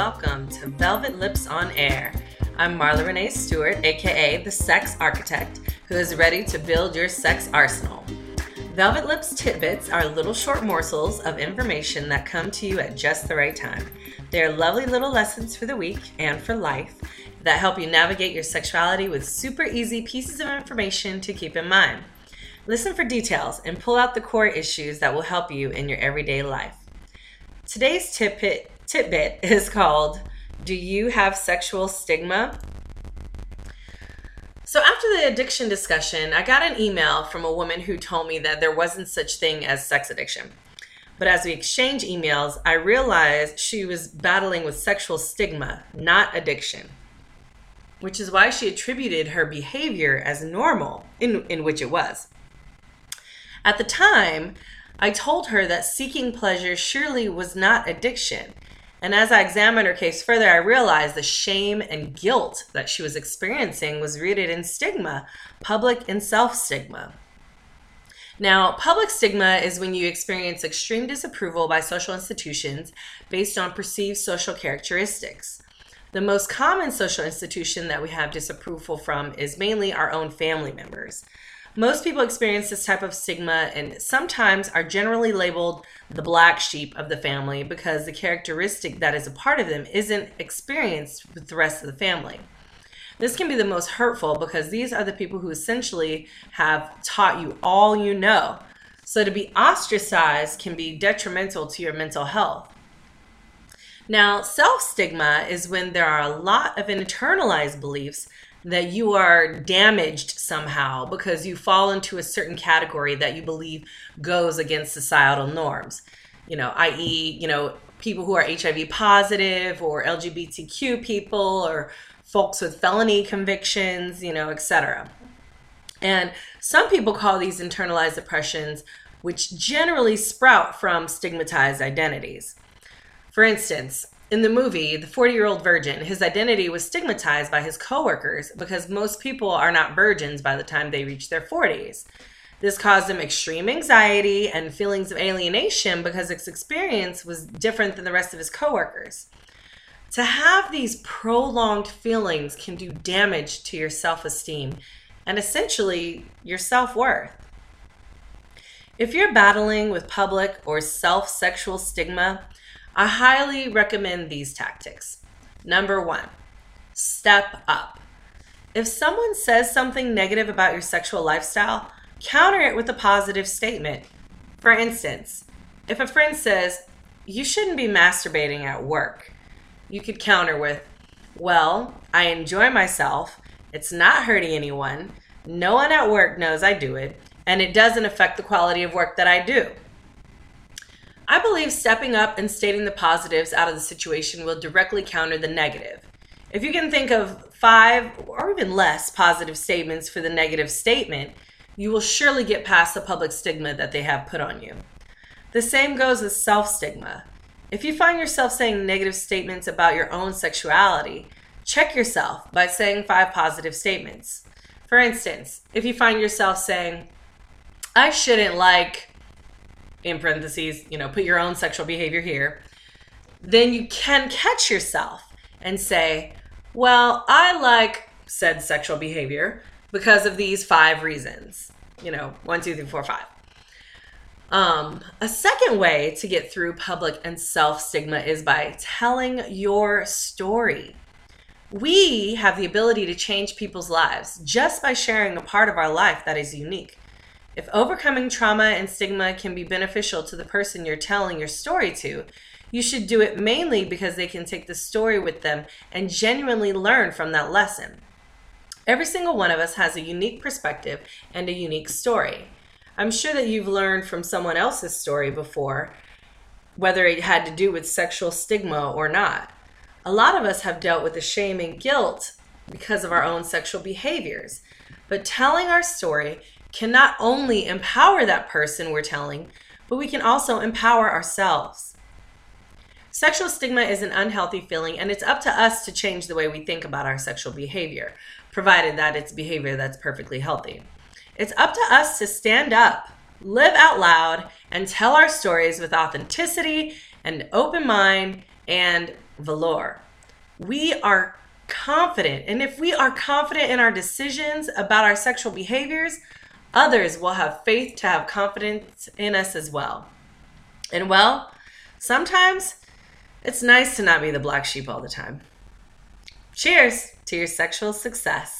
to Velvet Lips on Air. I'm Marla Renee Stewart, aka the Sex Architect, who is ready to build your sex arsenal. Velvet Lips tidbits are little short morsels of information that come to you at just the right time. They're lovely little lessons for the week and for life that help you navigate your sexuality with super easy pieces of information to keep in mind. Listen for details and pull out the core issues that will help you in your everyday life. Today's tidbit, tidbit is called Do You Have Sexual Stigma? So after the addiction discussion, I got an email from a woman who told me that there wasn't such thing as sex addiction. But as we exchanged emails, I realized she was battling with sexual stigma, not addiction. Which is why she attributed her behavior as normal, in, in which it was. At the time, I told her that seeking pleasure surely was not addiction. And as I examined her case further, I realized the shame and guilt that she was experiencing was rooted in stigma, public and self stigma. Now, public stigma is when you experience extreme disapproval by social institutions based on perceived social characteristics. The most common social institution that we have disapproval from is mainly our own family members. Most people experience this type of stigma and sometimes are generally labeled the black sheep of the family because the characteristic that is a part of them isn't experienced with the rest of the family. This can be the most hurtful because these are the people who essentially have taught you all you know. So to be ostracized can be detrimental to your mental health. Now, self stigma is when there are a lot of internalized beliefs that you are damaged somehow because you fall into a certain category that you believe goes against societal norms. You know, i.e., you know, people who are HIV positive or LGBTQ people or folks with felony convictions, you know, etc. And some people call these internalized oppressions, which generally sprout from stigmatized identities. For instance, in the movie, the 40 year old virgin, his identity was stigmatized by his coworkers because most people are not virgins by the time they reach their 40s. This caused him extreme anxiety and feelings of alienation because his experience was different than the rest of his coworkers. To have these prolonged feelings can do damage to your self esteem and essentially your self worth. If you're battling with public or self sexual stigma, I highly recommend these tactics. Number one, step up. If someone says something negative about your sexual lifestyle, counter it with a positive statement. For instance, if a friend says, You shouldn't be masturbating at work, you could counter with, Well, I enjoy myself, it's not hurting anyone, no one at work knows I do it, and it doesn't affect the quality of work that I do. I believe stepping up and stating the positives out of the situation will directly counter the negative. If you can think of five or even less positive statements for the negative statement, you will surely get past the public stigma that they have put on you. The same goes with self stigma. If you find yourself saying negative statements about your own sexuality, check yourself by saying five positive statements. For instance, if you find yourself saying, I shouldn't like in parentheses, you know, put your own sexual behavior here, then you can catch yourself and say, well, I like said sexual behavior because of these five reasons. You know, one, two, three, four, five. Um, a second way to get through public and self stigma is by telling your story. We have the ability to change people's lives just by sharing a part of our life that is unique. If overcoming trauma and stigma can be beneficial to the person you're telling your story to, you should do it mainly because they can take the story with them and genuinely learn from that lesson. Every single one of us has a unique perspective and a unique story. I'm sure that you've learned from someone else's story before, whether it had to do with sexual stigma or not. A lot of us have dealt with the shame and guilt because of our own sexual behaviors. But telling our story can not only empower that person we're telling, but we can also empower ourselves. Sexual stigma is an unhealthy feeling, and it's up to us to change the way we think about our sexual behavior, provided that it's behavior that's perfectly healthy. It's up to us to stand up, live out loud, and tell our stories with authenticity and open mind and valor. we are confident. And if we are confident in our decisions about our sexual behaviors, others will have faith to have confidence in us as well. And well, sometimes it's nice to not be the black sheep all the time. Cheers to your sexual success.